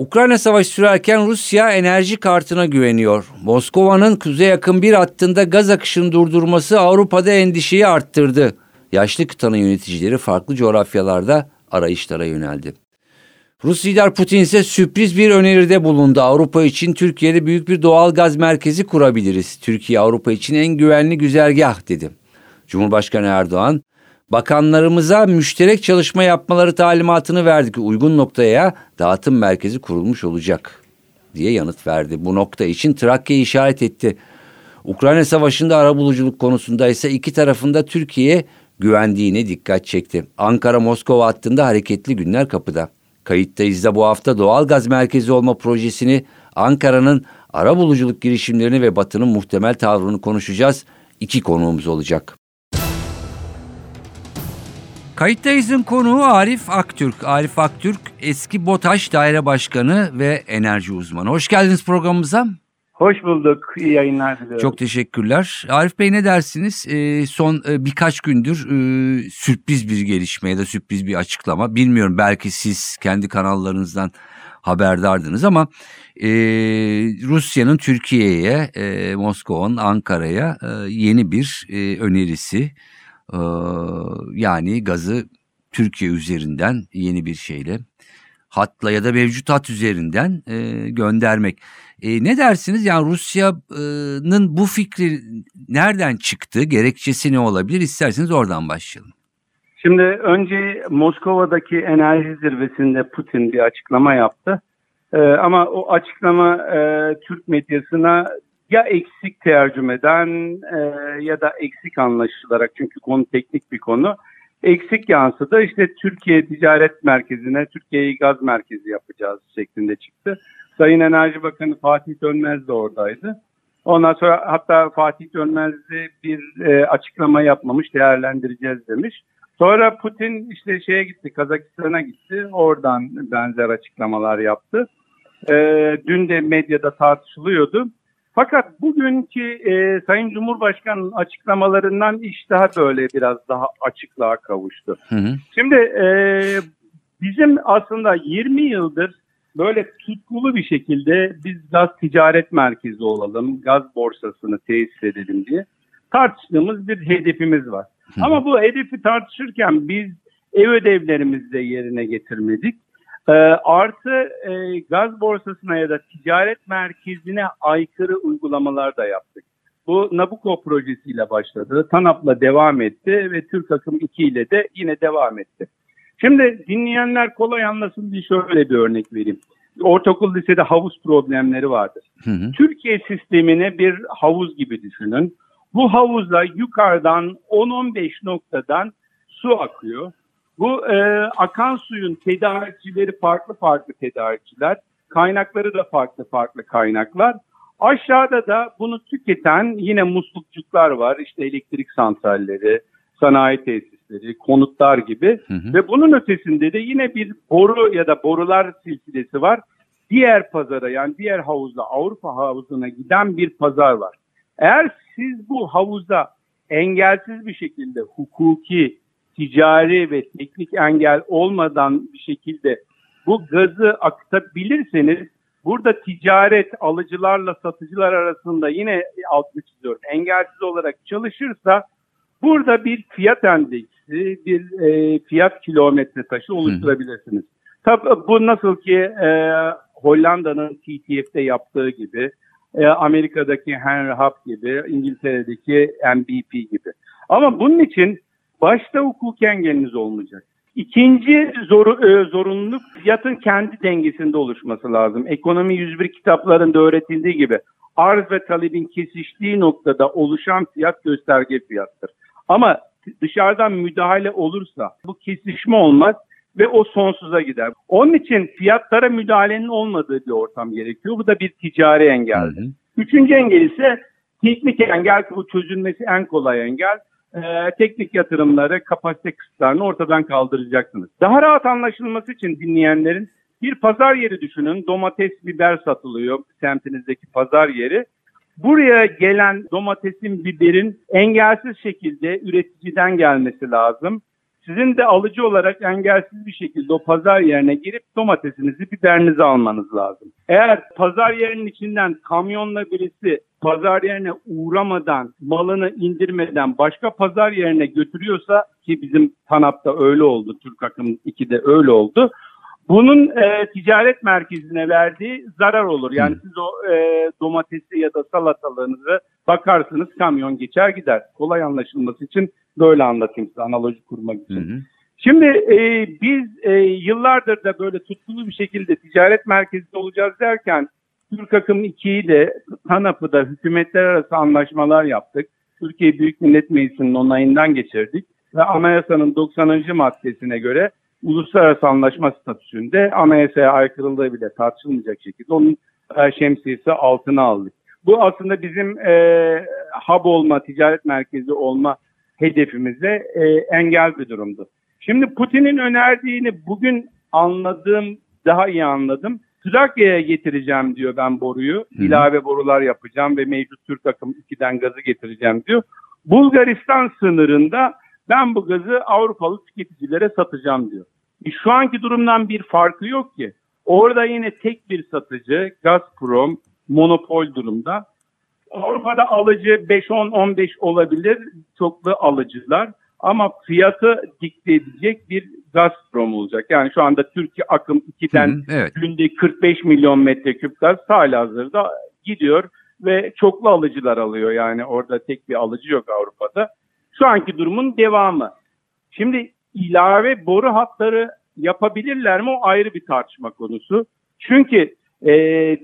Ukrayna savaşı sürerken Rusya enerji kartına güveniyor. Moskova'nın kuzey yakın bir hattında gaz akışını durdurması Avrupa'da endişeyi arttırdı. Yaşlı kıtanın yöneticileri farklı coğrafyalarda arayışlara yöneldi. Rus lider Putin ise sürpriz bir öneride bulundu. Avrupa için Türkiye'de büyük bir doğal gaz merkezi kurabiliriz. Türkiye Avrupa için en güvenli güzergah dedi. Cumhurbaşkanı Erdoğan, bakanlarımıza müşterek çalışma yapmaları talimatını verdik. Uygun noktaya dağıtım merkezi kurulmuş olacak diye yanıt verdi. Bu nokta için Trakya'yı işaret etti. Ukrayna Savaşı'nda arabuluculuk konusunda ise iki tarafında Türkiye'ye güvendiğine dikkat çekti. Ankara-Moskova hattında hareketli günler kapıda. Kayıttayız da bu hafta doğal gaz merkezi olma projesini, Ankara'nın ara buluculuk girişimlerini ve Batı'nın muhtemel tavrını konuşacağız. İki konuğumuz olacak. Kayıttayız'ın konuğu Arif Aktürk. Arif Aktürk eski BOTAŞ Daire Başkanı ve enerji uzmanı. Hoş geldiniz programımıza. Hoş bulduk. İyi yayınlar diliyorum. Çok teşekkürler. Arif Bey ne dersiniz? Ee, son e, birkaç gündür e, sürpriz bir gelişme ya da sürpriz bir açıklama. Bilmiyorum belki siz kendi kanallarınızdan haberdardınız ama e, Rusya'nın Türkiye'ye, e, Moskova'nın Ankara'ya e, yeni bir e, önerisi. E, yani gazı Türkiye üzerinden yeni bir şeyle hatla ya da mevcut hat üzerinden e, göndermek. E, ne dersiniz? Yani Rusya'nın bu fikri nereden çıktı? Gerekçesi ne olabilir? İsterseniz oradan başlayalım. Şimdi önce Moskova'daki enerji zirvesinde Putin bir açıklama yaptı. Ee, ama o açıklama e, Türk medyasına ya eksik tercümeden e, ya da eksik anlaşılarak çünkü konu teknik bir konu eksik yansıdı. İşte Türkiye Ticaret Merkezi'ne Türkiye'yi gaz merkezi yapacağız şeklinde çıktı. Sayın Enerji Bakanı Fatih Dönmez de oradaydı. Ondan sonra hatta Fatih Dönmez de bir e, açıklama yapmamış, değerlendireceğiz demiş. Sonra Putin işte şeye gitti, Kazakistan'a gitti. Oradan benzer açıklamalar yaptı. E, dün de medyada tartışılıyordu. Fakat bugünkü e, Sayın Cumhurbaşkanı'nın açıklamalarından iş daha böyle biraz daha açıklığa kavuştu. Hı hı. Şimdi e, bizim aslında 20 yıldır böyle tutkulu bir şekilde biz gaz ticaret merkezi olalım, gaz borsasını tesis edelim diye tartıştığımız bir hedefimiz var. Hı. Ama bu hedefi tartışırken biz ev ödevlerimizi de yerine getirmedik. E, artı e, gaz borsasına ya da ticaret merkezine aykırı uygulamalar da yaptık. Bu Nabucco projesiyle başladı. TANAP'la devam etti ve Türk Akım 2 ile de yine devam etti. Şimdi dinleyenler kolay anlasın diye şöyle bir örnek vereyim. Ortaokul lisede havuz problemleri vardır. Hı hı. Türkiye sistemine bir havuz gibi düşünün. Bu havuzda yukarıdan 10-15 noktadan su akıyor. Bu e, akan suyun tedarikçileri farklı farklı tedarikçiler. Kaynakları da farklı farklı kaynaklar. Aşağıda da bunu tüketen yine muslukçuklar var. İşte elektrik santralleri, sanayi tesisleri, konutlar gibi. Hı hı. Ve bunun ötesinde de yine bir boru ya da borular silsilesi var. Diğer pazara yani diğer havuzda Avrupa havuzuna giden bir pazar var. Eğer siz bu havuza engelsiz bir şekilde hukuki, ticari ve teknik engel olmadan bir şekilde bu gazı akıtabilirseniz burada ticaret alıcılarla satıcılar arasında yine altını çiziyorum engelsiz olarak çalışırsa burada bir fiyat endeksi, bir e, fiyat kilometre taşı oluşturabilirsiniz. Tabii bu nasıl ki e, Hollanda'nın TTF'de yaptığı gibi, e, Amerika'daki Henry Hub gibi, İngiltere'deki MBP gibi. Ama bunun için başta hukuki engeliniz olmayacak. İkinci zor, e, zorunluluk fiyatın kendi dengesinde oluşması lazım. Ekonomi 101 kitaplarında öğretildiği gibi arz ve talebin kesiştiği noktada oluşan fiyat gösterge fiyattır. Ama dışarıdan müdahale olursa bu kesişme olmaz ve o sonsuza gider. Onun için fiyatlara müdahalenin olmadığı bir ortam gerekiyor. Bu da bir ticari engel. Üçüncü engel ise teknik engel bu çözülmesi en kolay engel. Ee, teknik yatırımları, kapasite kısıtlarını ortadan kaldıracaksınız. Daha rahat anlaşılması için dinleyenlerin bir pazar yeri düşünün. Domates, biber satılıyor semtinizdeki pazar yeri. Buraya gelen domatesin, biberin engelsiz şekilde üreticiden gelmesi lazım. Sizin de alıcı olarak engelsiz bir şekilde o pazar yerine girip domatesinizi, biberinizi almanız lazım. Eğer pazar yerinin içinden kamyonla birisi pazar yerine uğramadan, malını indirmeden başka pazar yerine götürüyorsa ki bizim TANAP'ta öyle oldu, Türk Akım 2'de öyle oldu. Bunun e, ticaret merkezine verdiği zarar olur. Yani siz o e, domatesi ya da salatalığınızı bakarsınız kamyon geçer gider. Kolay anlaşılması için böyle anlatayım size analoji kurmak için. Hı hı. Şimdi e, biz e, yıllardır da böyle tutkulu bir şekilde ticaret merkezinde olacağız derken Türk Akım 2'yi de TANAP'ı hükümetler arası anlaşmalar yaptık. Türkiye Büyük Millet Meclisi'nin onayından geçirdik ve anayasanın 90. maddesine göre uluslararası anlaşma statüsünde anayasaya aykırılığı bile tartışılmayacak şekilde onun e, şemsiyesi altına aldık. Bu aslında bizim e, hub olma, ticaret merkezi olma hedefimize e, engel bir durumdu. Şimdi Putin'in önerdiğini bugün anladığım, daha iyi anladım. Trakya'ya getireceğim diyor ben boruyu. Hı. ilave borular yapacağım ve mevcut Türk akım 2'den gazı getireceğim diyor. Bulgaristan sınırında ben bu gazı Avrupalı tüketicilere satacağım diyor. E, Şu anki durumdan bir farkı yok ki. Orada yine tek bir satıcı Gazprom monopol durumda. Avrupa'da alıcı 5-10-15 olabilir çoklu alıcılar ama fiyatı dikte edecek bir Gazprom olacak. Yani şu anda Türkiye akım 2'den Hı Evet. günde 45 milyon metreküp gaz halihazırda gidiyor ve çoklu alıcılar alıyor. Yani orada tek bir alıcı yok Avrupa'da. Şu anki durumun devamı. Şimdi ilave boru hatları yapabilirler mi o ayrı bir tartışma konusu. Çünkü e,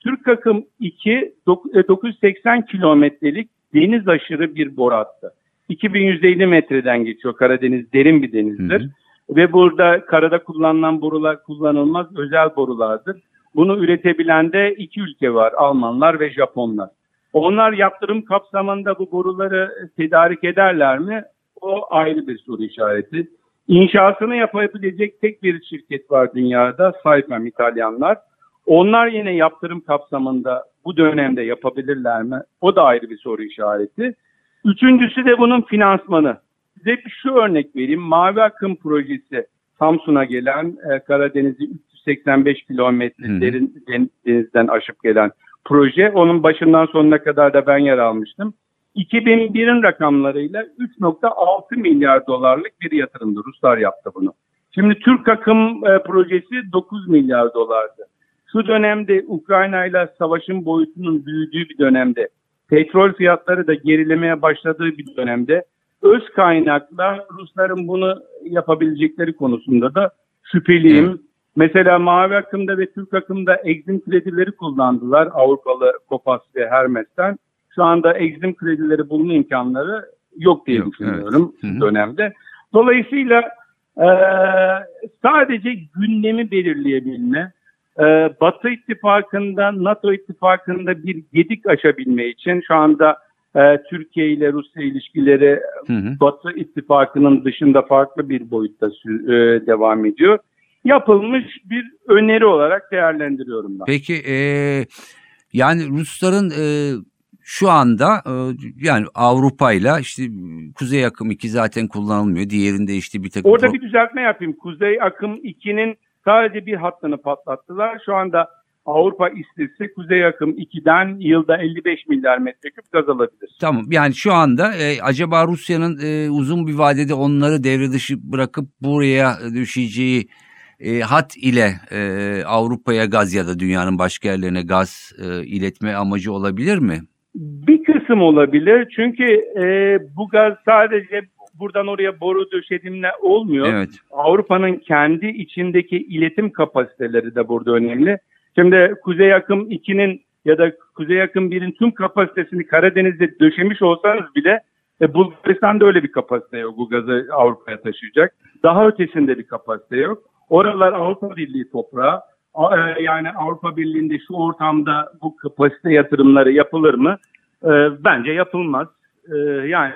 Türk akım 2 dok- e, 980 kilometrelik deniz aşırı bir boru hattı. 2150 metreden geçiyor. Karadeniz derin bir denizdir. Hı hı. Ve burada karada kullanılan borular kullanılmaz özel borulardır. Bunu üretebilen de iki ülke var. Almanlar ve Japonlar. Onlar yaptırım kapsamında bu boruları tedarik ederler mi? O ayrı bir soru işareti. İnşasını yapabilecek tek bir şirket var dünyada. Saipem İtalyanlar. Onlar yine yaptırım kapsamında bu dönemde yapabilirler mi? O da ayrı bir soru işareti. Üçüncüsü de bunun finansmanı. Size bir şu örnek vereyim. Mavi Akım projesi Samsun'a gelen e, Karadeniz'i 385 kilometre derin den- denizden aşıp gelen proje. Onun başından sonuna kadar da ben yer almıştım. 2001'in rakamlarıyla 3.6 milyar dolarlık bir yatırımdı. Ruslar yaptı bunu. Şimdi Türk akım e, projesi 9 milyar dolardı. Şu dönemde Ukrayna ile savaşın boyutunun büyüdüğü bir dönemde, petrol fiyatları da gerilemeye başladığı bir dönemde öz kaynakla Rusların bunu yapabilecekleri konusunda da şüpheliyim. Evet. Mesela Mavi Akım'da ve Türk Akım'da Exim kredileri kullandılar Avrupalı Kopas ve Hermes'ten. Şu anda Exim kredileri bulma imkanları yok diye Yok, düşünüyorum evet. Dönemde. Dolayısıyla e, sadece gündemi belirleyebilme, e, Batı ittifakında, NATO ittifakında bir gedik aşabilme için şu anda e, Türkiye ile Rusya ilişkileri Hı hı. Batı ittifakının dışında farklı bir boyutta e, devam ediyor. Yapılmış bir öneri olarak değerlendiriyorum ben. Peki e, yani Rusların e, şu anda e, yani Avrupa'yla işte Kuzey Akım 2 zaten kullanılmıyor. Diğerinde işte bir takım Orada bir düzeltme yapayım. Kuzey Akım 2'nin sadece bir hattını patlattılar. Şu anda Avrupa istese Kuzey Akım 2'den yılda 55 milyar metreküp gaz alabilir. Tamam yani şu anda e, acaba Rusya'nın e, uzun bir vadede onları devre dışı bırakıp buraya düşeceği e, hat ile e, Avrupa'ya gaz ya da dünyanın başka yerlerine gaz e, iletme amacı olabilir mi? Bir kısım olabilir çünkü e, bu gaz sadece buradan oraya boru döşedimle olmuyor. Evet. Avrupa'nın kendi içindeki iletim kapasiteleri de burada önemli. Şimdi Kuzey Akım 2'nin ya da Kuzey Akım 1'in tüm kapasitesini Karadeniz'de döşemiş olsanız bile E, Bulgaristan'da öyle bir kapasite yok bu gazı Avrupa'ya taşıyacak. Daha ötesinde bir kapasite yok. Oralar Avrupa Birliği toprağı. E, Yani Avrupa Birliği'nde şu ortamda bu kapasite yatırımları yapılır mı? E, bence yapılmaz. E, yani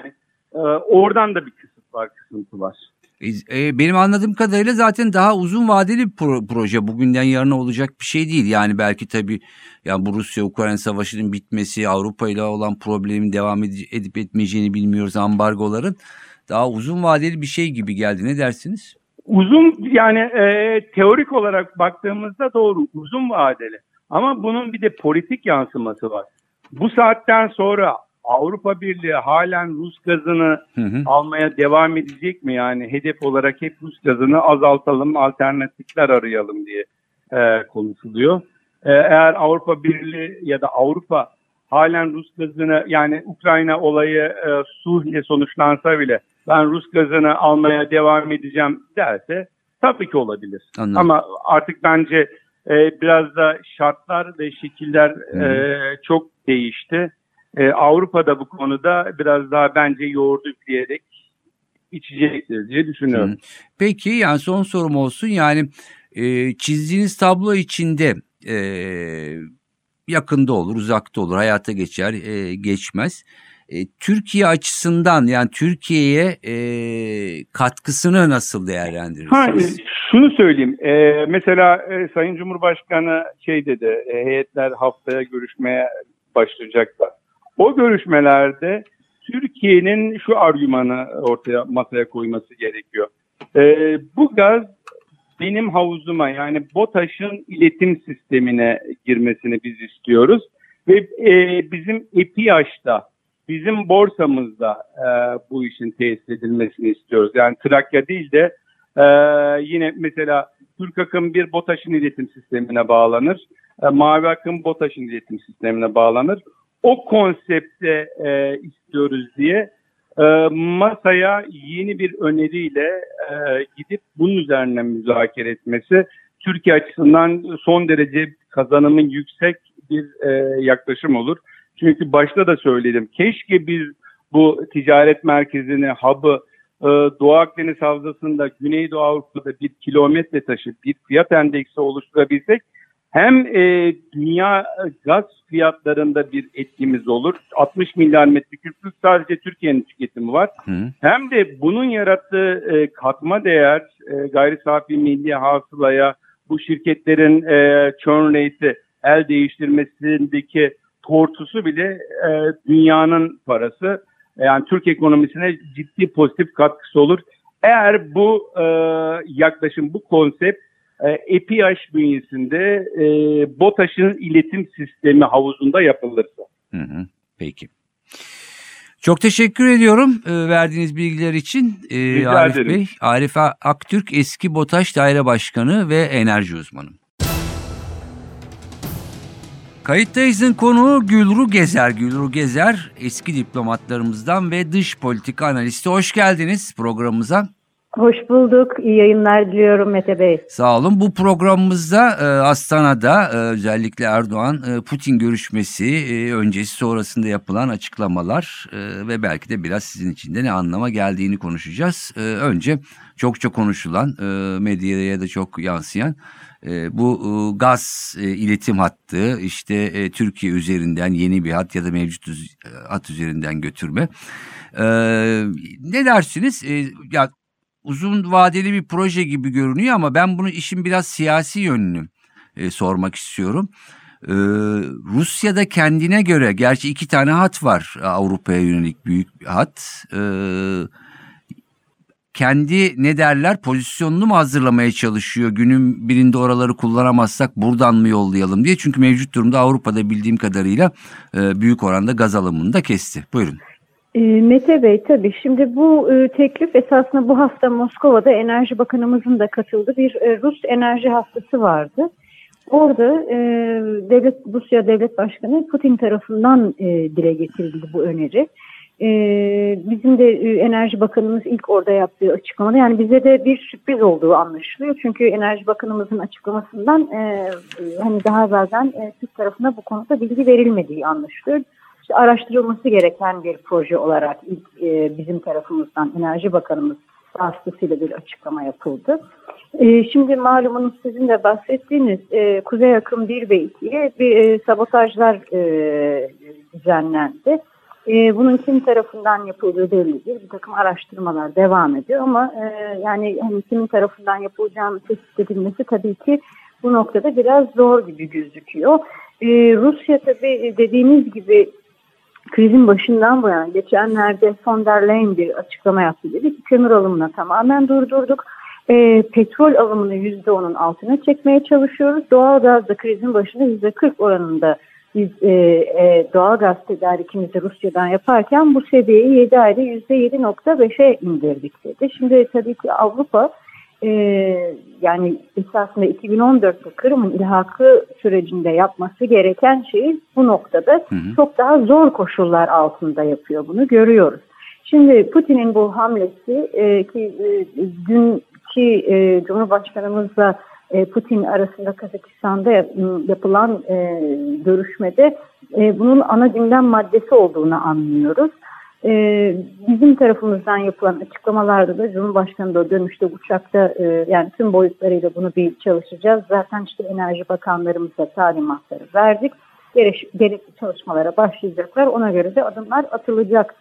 e, oradan da bir kısıt var, kısıntı var. E, e, benim anladığım kadarıyla zaten daha uzun vadeli bir pro- proje. Bugünden yarına olacak bir şey değil. Yani belki tabii yani bu Rusya-Ukrayna savaşının bitmesi, Avrupa ile olan problemin devam ed- edip etmeyeceğini bilmiyoruz ambargoların. Daha uzun vadeli bir şey gibi geldi. Ne dersiniz? Uzun yani e, teorik olarak baktığımızda doğru uzun vadeli. Ama bunun bir de politik yansıması var. Bu saatten sonra Avrupa Birliği halen Rus gazını Hı hı. almaya devam edecek mi? Yani hedef olarak hep Rus gazını azaltalım, alternatifler arayalım diye e, konuşuluyor. E, eğer Avrupa Birliği ya da Avrupa halen Rus gazını yani Ukrayna olayı e, sulh ile sonuçlansa bile ben Rus gazını almaya devam edeceğim derse tabii ki olabilir. Anladım. Ama artık bence e, biraz da şartlar ve şekiller e, çok değişti. E, Avrupa'da bu konuda biraz daha bence yoğurdu üfleyerek içecektir diye düşünüyorum. Peki yani son sorum olsun yani e, çizdiğiniz tablo içinde e, yakında olur, uzakta olur, hayata geçer, e, geçmez. E, Türkiye açısından yani Türkiye'ye e, katkısını nasıl Ha, değerlendirirsiniz? e, şunu söyleyeyim. E, mesela e, Sayın Cumhurbaşkanı şey dedi, e, heyetler haftaya görüşmeye başlayacaklar. O görüşmelerde Türkiye'nin şu argümanı ortaya masaya koyması gerekiyor. E, bu gaz benim havuzuma yani BOTAŞ'ın iletim sistemine girmesini biz istiyoruz. Ve e, bizim EPİAŞ'ta, bizim borsamızda e, bu işin tesis edilmesini istiyoruz. Yani Trakya değil de e, yine mesela Türk akım bir BOTAŞ'ın iletim sistemine bağlanır. E, Mavi akım BOTAŞ'ın iletim sistemine bağlanır. O konsepte e, istiyoruz diye e, masaya yeni bir öneriyle e, gidip bunun üzerine müzakere etmesi Türkiye açısından son derece kazanımın yüksek bir e, yaklaşım olur. Çünkü başta da söyledim. Keşke biz bu ticaret merkezini, hub'ı e, Doğu Akdeniz Havzası'nda Güneydoğu Avrupa'da bir kilometre taşı, bir fiyat endeksi oluşturabilsek hem e, dünya gaz fiyatlarında bir etkimiz olur. 60 milyar metreküplük sadece Türkiye'nin tüketimi var. Hı. Hem de bunun yarattığı e, katma değer e, gayri safi milli hasılaya bu şirketlerin e, churn rate'i el değiştirmesindeki tortusu bile e, dünyanın parası. Yani Türk ekonomisine ciddi pozitif katkısı olur. Eğer bu e, yaklaşım, bu konsept e, EPİAŞ bünyesinde e, BOTAŞ'ın iletim sistemi havuzunda yapılırsa. Hı hı. Peki. Çok teşekkür ediyorum e, verdiğiniz bilgiler için e, Rica Arif ederim. Bey. Arif Aktürk eski BOTAŞ Daire Başkanı ve enerji uzmanı. Kayıttayız'ın konuğu Gülru Gezer. Gülru Gezer eski diplomatlarımızdan ve dış politika analisti. Hoş geldiniz programımıza. Hoş bulduk. İyi yayınlar diliyorum Mete Bey. Sağ olun. Bu programımızda e, Astana'da e, özellikle Erdoğan e, Putin görüşmesi öncesi sonrasında yapılan açıklamalar ve belki de biraz sizin için de ne anlama geldiğini konuşacağız. E, önce çokça konuşulan medyaya da çok yansıyan bu gaz e, iletim hattı işte Türkiye üzerinden yeni bir hat ya da mevcut hat üzerinden götürme. E, ne dersiniz? E, ya uzun vadeli bir proje gibi görünüyor ama ben bunu işin biraz siyasi yönünü e, sormak istiyorum. Ee, Rusya'da kendine göre gerçi iki tane hat var Avrupa'ya yönelik büyük bir hat. Ee, kendi ne derler pozisyonunu mu hazırlamaya çalışıyor? Günün birinde oraları kullanamazsak buradan mı yollayalım diye. Çünkü mevcut durumda Avrupa'da bildiğim kadarıyla e, büyük oranda gaz alımını da kesti. Buyurun. E, Mete Bey tabii şimdi bu e, teklif esasında bu hafta Moskova'da Enerji Bakanımızın da katıldığı bir e, Rus enerji haftası vardı. Orada e, devlet Rusya Devlet Başkanı Putin tarafından e, dile getirildi bu öneri. E, bizim de e, Enerji Bakanımız ilk orada yaptığı açıklamada yani bize de bir sürpriz olduğu anlaşılıyor. Çünkü Enerji Bakanımızın açıklamasından e, hani daha evvelden e, Türk tarafına bu konuda bilgi verilmediği anlaşılıyor. Araştırılması gereken bir proje olarak ilk e, bizim tarafımızdan Enerji Bakanımız vasıtasıyla bir açıklama yapıldı. E, şimdi malumunuz sizin de bahsettiğiniz e, Kuzey Akım 1 ve 2'ye bir e, sabotajlar e, düzenlendi. E, bunun kim tarafından yapıldığı belli değil. Bir takım araştırmalar devam ediyor ama e, yani hani kimin tarafından yapılacağını tespit edilmesi tabii ki bu noktada biraz zor gibi gözüküyor. E, Rusya tabii dediğiniz gibi krizin başından bu yana geçenlerde von der Leyen bir açıklama yaptı. Dedi ki kömür alımını tamamen durdurduk. E, petrol alımını %10'un altına çekmeye çalışıyoruz. Doğal gaz da krizin başında %40 oranında biz e, e, doğal gaz tedarikimizi Rusya'dan yaparken bu seviyeyi 7 ayda %7.5'e indirdik dedi. Şimdi tabii ki Avrupa e, yani esasında 2014'te Kırım'ın ilhakı sürecinde yapması gereken şeyi bu noktada hı hı. çok daha zor koşullar altında yapıyor bunu görüyoruz. Şimdi Putin'in bu hamlesi e, ki e, dünkü e, Cumhurbaşkanımızla e, Putin arasında Kazakistan'da yapılan e, görüşmede e, bunun ana gündem maddesi olduğunu anlıyoruz. Bizim tarafımızdan yapılan açıklamalarda da Cumhurbaşkanı da dönüşte uçakta yani tüm boyutlarıyla bunu bir çalışacağız. Zaten işte Enerji Bakanlarımıza talimatları verdik. Gerekli çalışmalara başlayacaklar. Ona göre de adımlar atılacak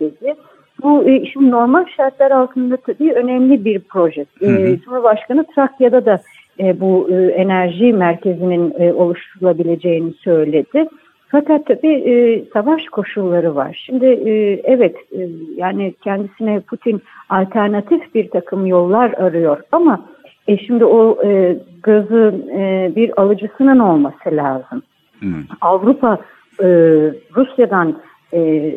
dedi. Bu e, şimdi normal şartlar altında tabii önemli bir proje. Hı hı. E, Cumhurbaşkanı Trakya'da da e, bu e, enerji merkezinin e, oluşturulabileceğini söyledi. Fakat tabii e, savaş koşulları var. Şimdi e, evet e, yani kendisine Putin alternatif bir takım yollar arıyor ama e, şimdi o e, gazın e, bir alıcısının olması lazım. Hmm. Avrupa e, Rusya'dan e,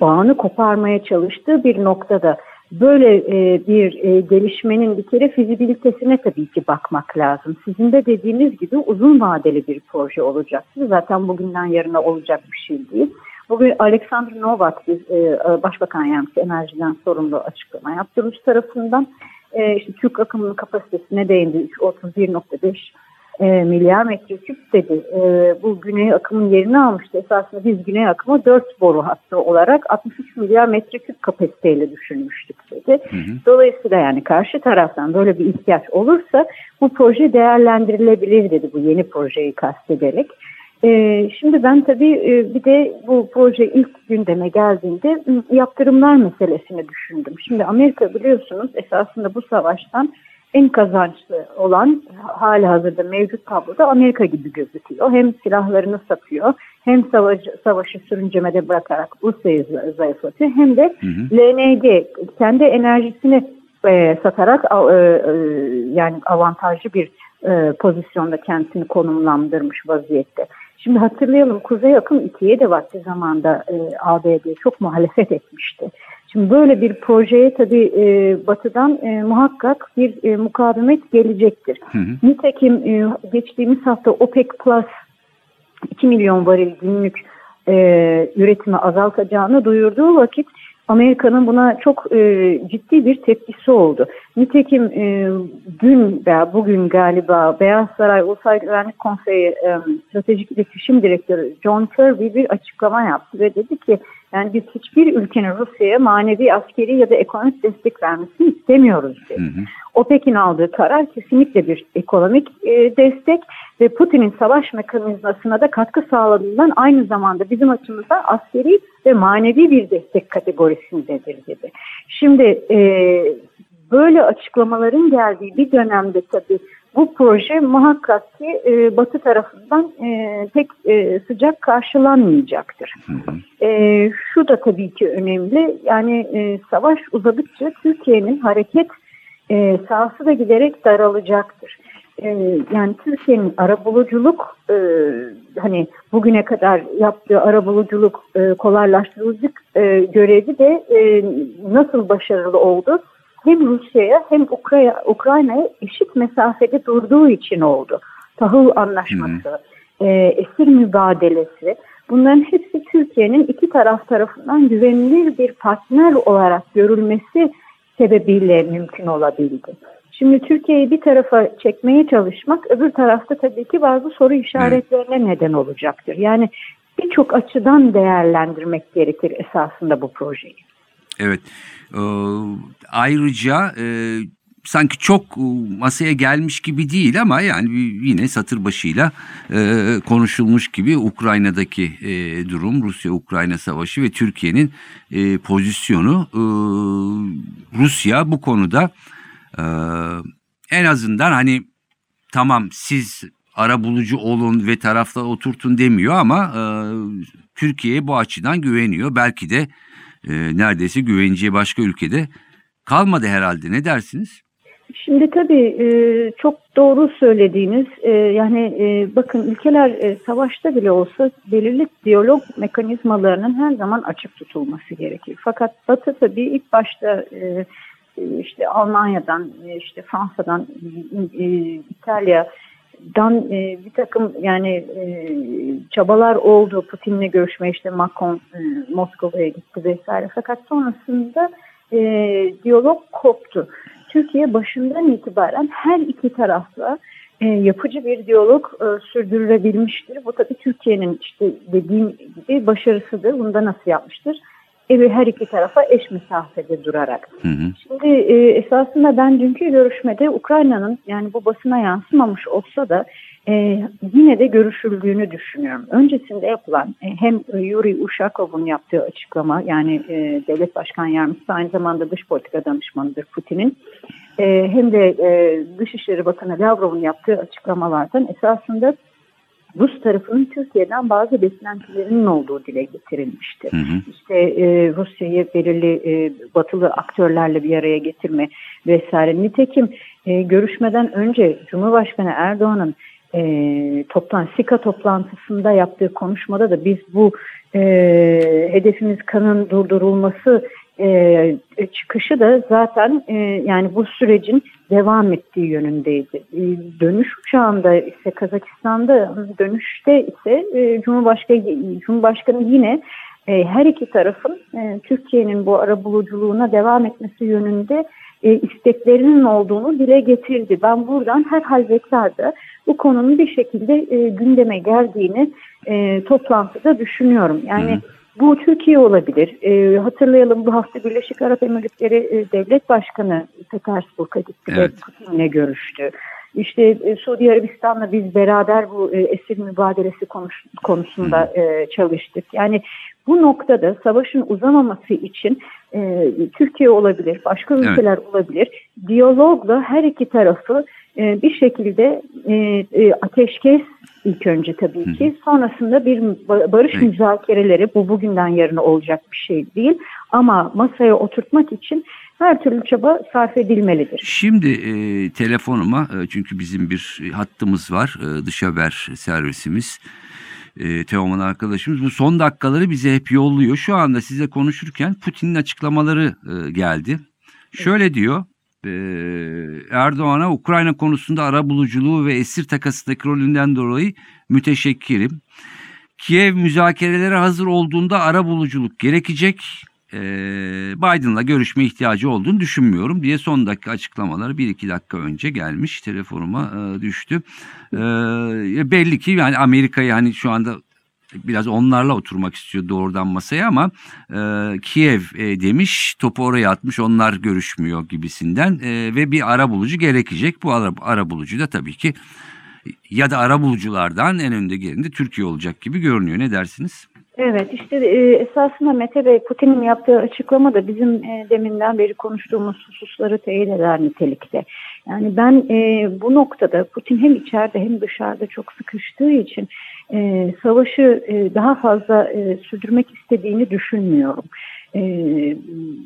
bağını koparmaya çalıştığı bir noktada böyle e, bir e, gelişmenin bir kere fizibilitesine tabii ki bakmak lazım. Sizin de dediğiniz gibi uzun vadeli bir proje olacak. Zaten bugünden yarına olacak bir şey değil. Bugün Alexander Novak bir e, başbakan yardımcısı enerjiden sorumlu açıklama yaptı Rus tarafından. E, işte Türk akımının kapasitesine değindi 31.5 e, milyar metreküp dedi. E, bu güney akımın yerini almıştı. Esasında biz güney akımı 4 boru hattı olarak 63 milyar metreküp kapasiteyle düşünmüştük dedi. Hı hı. Dolayısıyla yani karşı taraftan böyle bir ihtiyaç olursa bu proje değerlendirilebilir dedi bu yeni projeyi kastederek. Ee, şimdi ben tabii e, bir de bu proje ilk gündeme geldiğinde yaptırımlar meselesini düşündüm. Şimdi Amerika biliyorsunuz esasında bu savaştan en kazançlı olan hali hazırda mevcut tabloda Amerika gibi gözüküyor. Hem silahlarını satıyor hem savaşı, savaşı sürüncemede bırakarak Rusya'yı zayıflatıyor hem de hı hı. LNG kendi enerjisini e, satarak e, e, yani avantajlı bir e, pozisyonda kendisini konumlandırmış vaziyette. Şimdi hatırlayalım Kuzey Akım 2'ye de vakti zamanda e, ABD çok muhalefet etmişti. Şimdi böyle bir projeye tabii e, Batı'dan e, muhakkak bir e, mukavemet gelecektir. Hı hı. Nitekim e, geçtiğimiz hafta OPEC Plus 2 milyon varil günlük e, üretimi azaltacağını duyurduğu vakit Amerika'nın buna çok e, ciddi bir tepkisi oldu. Nitekim e, dün veya bugün galiba Beyaz Saray Ulusal Güvenlik Konseyi e, Stratejik İletişim Direktörü John Kirby bir açıklama yaptı ve dedi ki yani biz hiçbir ülkenin Rusya'ya manevi, askeri ya da ekonomik destek vermesini istemiyoruz dedi. Hı hı. OPEC'in aldığı karar kesinlikle bir ekonomik e, destek ve Putin'in savaş mekanizmasına da katkı sağladığından aynı zamanda bizim açımızdan askeri ve manevi bir destek kategorisindedir dedi. Şimdi e, böyle açıklamaların geldiği bir dönemde tabii bu proje muhakkak ki e, Batı tarafından e, pek e, sıcak karşılanmayacaktır. Hı hı. E, şu da tabii ki önemli. Yani e, savaş uzadıkça Türkiye'nin hareket e, sahası da giderek daralacaktır. E, yani Türkiye'nin arabuluculuk e, hani bugüne kadar yaptığı arabuluculuk e, kolaylaştırıcılık e, görevi de e, nasıl başarılı oldu? Hem Rusya'ya hem Ukrayna'ya eşit mesafede durduğu için oldu. Tahıl anlaşması, e, esir mübadelesi bunların hepsi Türkiye'nin iki taraf tarafından güvenilir bir partner olarak görülmesi sebebiyle mümkün olabildi. Şimdi Türkiye'yi bir tarafa çekmeye çalışmak öbür tarafta tabii ki bazı soru işaretlerine neden olacaktır. Yani birçok açıdan değerlendirmek gerekir esasında bu projeyi. Evet. Ee, ayrıca e, sanki çok e, masaya gelmiş gibi değil ama yani yine satır başıyla e, konuşulmuş gibi Ukrayna'daki e, durum, Rusya-Ukrayna savaşı ve Türkiye'nin e, pozisyonu. E, Rusya bu konuda e, en azından hani tamam siz ara bulucu olun ve tarafta oturtun demiyor ama e, Türkiye'ye bu açıdan güveniyor. Belki de e, neredeyse güveneceği başka ülkede kalmadı herhalde. Ne dersiniz? Şimdi tabii e, çok doğru söylediğiniz e, yani e, bakın ülkeler e, savaşta bile olsa belirli diyalog mekanizmalarının her zaman açık tutulması gerekir. Fakat Batı tabii ilk başta e, e işte Almanya'dan, e, işte Fransa'dan, e, İtalya dan e, bir takım yani e, çabalar oldu. Putin'le görüşme işte Macron e, Moskova'ya gitti vesaire. Fakat sonrasında e, diyalog koptu. Türkiye başından itibaren her iki tarafla e, yapıcı bir diyalog e, sürdürülebilmiştir. Bu tabii Türkiye'nin işte dediğim gibi başarısıdır. Bunu da nasıl yapmıştır? E, her iki tarafa eş mesafede durarak. Hı hı. Şimdi e, esasında ben dünkü görüşmede Ukrayna'nın yani bu basına yansımamış olsa da e, yine de görüşüldüğünü düşünüyorum. Öncesinde yapılan e, hem Yuri Ushakov'un yaptığı açıklama yani e, devlet başkan yardımcısı aynı zamanda dış politika danışmanıdır Putin'in e, hem de e, Dışişleri Bakanı Lavrov'un yaptığı açıklamalardan esasında Rus tarafının Türkiye'den bazı beklentilerinin olduğu dile getirilmişti. Hı hı. İşte e, Rusya'yı belirli e, batılı aktörlerle bir araya getirme vesaire. Nitekim e, görüşmeden önce Cumhurbaşkanı Erdoğan'ın e, toplan SİKA toplantısında yaptığı konuşmada da biz bu e, hedefimiz kanın durdurulması e, çıkışı da zaten e, yani bu sürecin devam ettiği yönündeydi. E, dönüş uçağında ise Kazakistan'da dönüşte ise e, Cumhurbaşkanı, Cumhurbaşkanı yine e, her iki tarafın e, Türkiye'nin bu ara buluculuğuna devam etmesi yönünde e, isteklerinin olduğunu dile getirdi. Ben buradan her halvetlerde bu konunun bir şekilde e, gündeme geldiğini e, toplantıda düşünüyorum. Yani hı bu Türkiye olabilir. E, hatırlayalım bu hafta Birleşik Arap Emirlikleri e, Devlet Başkanı Petersburg'a gitti evet. ve Putin'le görüştü. İşte e, Suudi Arabistan'la biz beraber bu e, esir mübadelesi konuş, konusunda e, çalıştık. Yani bu noktada savaşın uzamaması için e, Türkiye olabilir, başka ülkeler evet. olabilir. Diyalogla her iki tarafı e, bir şekilde e, e, ateşkes ilk önce tabii ki. Sonrasında bir barış müzakereleri bu bugünden yarına olacak bir şey değil. Ama masaya oturtmak için her türlü çaba sarf edilmelidir. Şimdi e, telefonuma e, çünkü bizim bir hattımız var e, dış haber servisimiz. E, Teoman arkadaşımız bu son dakikaları bize hep yolluyor. Şu anda size konuşurken Putin'in açıklamaları e, geldi. Şöyle diyor Erdoğan'a Ukrayna konusunda ara buluculuğu ve esir takasındaki rolünden dolayı müteşekkirim. Kiev müzakerelere hazır olduğunda ara buluculuk gerekecek. Ee, Biden'la görüşme ihtiyacı olduğunu düşünmüyorum diye son dakika açıklamaları bir iki dakika önce gelmiş telefonuma e, düştü. Ee, belli ki yani Amerika'yı hani şu anda biraz onlarla oturmak istiyor doğrudan masaya ama e, Kiev e, demiş topu oraya atmış onlar görüşmüyor gibisinden e, ve bir ara bulucu gerekecek. Bu ara, ara bulucu da tabii ki ya da ara buluculardan en önde gelinde Türkiye olacak gibi görünüyor. Ne dersiniz? Evet işte e, esasında Mete Bey Putin'in yaptığı açıklama da bizim e, deminden beri konuştuğumuz hususları teyit eder nitelikte. Yani ben e, bu noktada Putin hem içeride hem dışarıda çok sıkıştığı için e, savaşı e, daha fazla e, sürdürmek istediğini düşünmüyorum. E,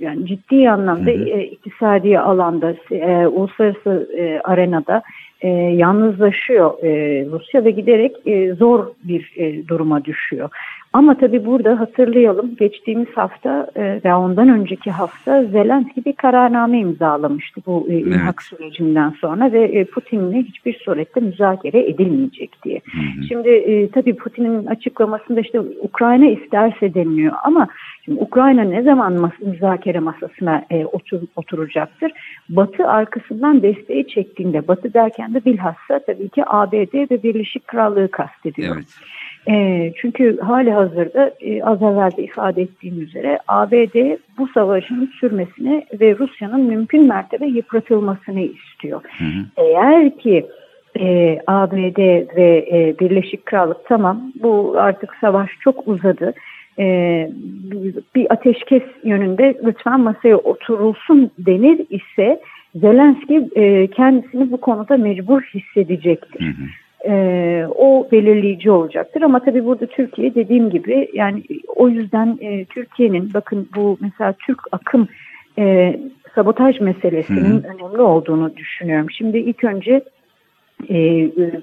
yani ciddi anlamda e, iktisadi alanda, e, uluslararası e, arenada e, yalnızlaşıyor e, Rusya ve giderek e, zor bir e, duruma düşüyor. Ama tabii burada hatırlayalım geçtiğimiz hafta e, ve ondan önceki hafta Zelenski bir kararname imzalamıştı bu e, evet. sürecinden sonra ve e, Putin'le hiçbir surette müzakere edilmeyecek diye. Hı hı. Şimdi e, tabii Putin'in açıklamasında işte Ukrayna isterse deniliyor ama şimdi Ukrayna ne zaman mas müzakere masasına e, otur oturacaktır? Batı arkasından desteği çektiğinde Batı derken de bilhassa tabii ki ABD ve Birleşik Krallığı kastediyor. Evet. E, çünkü hali hazırda e, az evvel de ifade ettiğim üzere ABD bu savaşın sürmesini ve Rusya'nın mümkün mertebe yıpratılmasını istiyor. Hı hı. Eğer ki e, ABD ve e, Birleşik Krallık tamam bu artık savaş çok uzadı. E, bir ateşkes yönünde lütfen masaya oturulsun denir ise Zelenski e, kendisini bu konuda mecbur hissedecektir. Hı hı. E, o belirleyici olacaktır ama tabii burada Türkiye dediğim gibi yani o yüzden e, Türkiye'nin bakın bu mesela Türk akım e, sabotaj meselesinin önemli olduğunu düşünüyorum. Şimdi ilk önce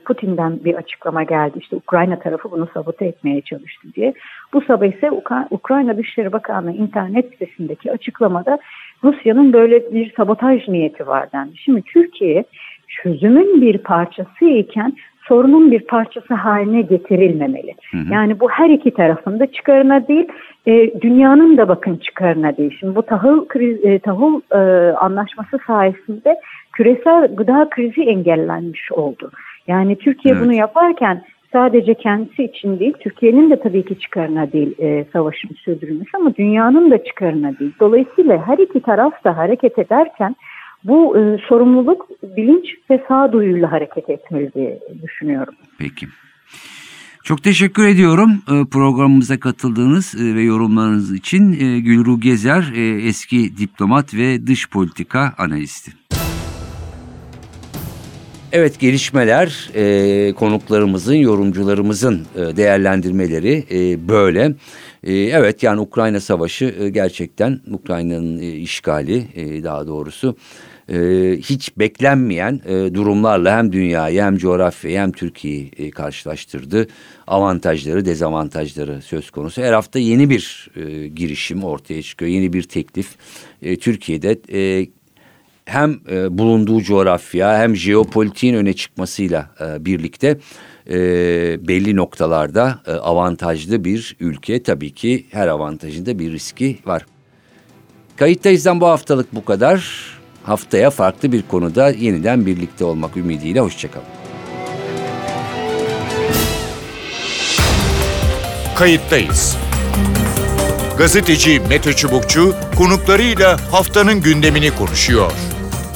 Putin'den bir açıklama geldi. İşte Ukrayna tarafı bunu sabote etmeye çalıştı diye. Bu sabah ise Ukra- Ukrayna Dışişleri Bakanlığı internet sitesindeki açıklamada Rusya'nın böyle bir sabotaj niyeti var dendi. Şimdi Türkiye çözümün bir parçası iken sorunun bir parçası haline getirilmemeli. Hı hı. Yani bu her iki tarafın da çıkarına değil, e, dünyanın da bakın çıkarına değil. Şimdi bu tahıl kriz, e, tahıl e, anlaşması sayesinde küresel gıda krizi engellenmiş oldu. Yani Türkiye Evet. bunu yaparken sadece kendisi için değil, Türkiye'nin de tabii ki çıkarına değil e, savaşın sürdürülmesi ama dünyanın da çıkarına değil. Dolayısıyla her iki taraf da hareket ederken bu e, sorumluluk bilinç ve sağduyuyla hareket etmeli diye düşünüyorum. Peki. Çok teşekkür ediyorum e, programımıza katıldığınız e, ve yorumlarınız için. E, Gülru Gezer, eski diplomat ve dış politika analisti. Evet gelişmeler e, konuklarımızın, yorumcularımızın e, değerlendirmeleri e, böyle. E, evet yani Ukrayna Savaşı e, gerçekten Ukrayna'nın e, işgali e, daha doğrusu e, hiç beklenmeyen e, durumlarla hem dünyayı hem coğrafyayı hem Türkiye'yi e, karşılaştırdı. Avantajları, dezavantajları söz konusu. Her hafta yeni bir e, girişim ortaya çıkıyor, yeni bir teklif. E, Türkiye'de e, hem e, bulunduğu coğrafya hem jeopolitiğin öne çıkmasıyla e, birlikte e, belli noktalarda e, avantajlı bir ülke. Tabii ki her avantajında bir riski var. Kayıttayız'dan bu haftalık bu kadar. Haftaya farklı bir konuda yeniden birlikte olmak ümidiyle hoşçakalın. Kayıttayız. Gazeteci Mete Çubukçu konuklarıyla haftanın gündemini konuşuyor.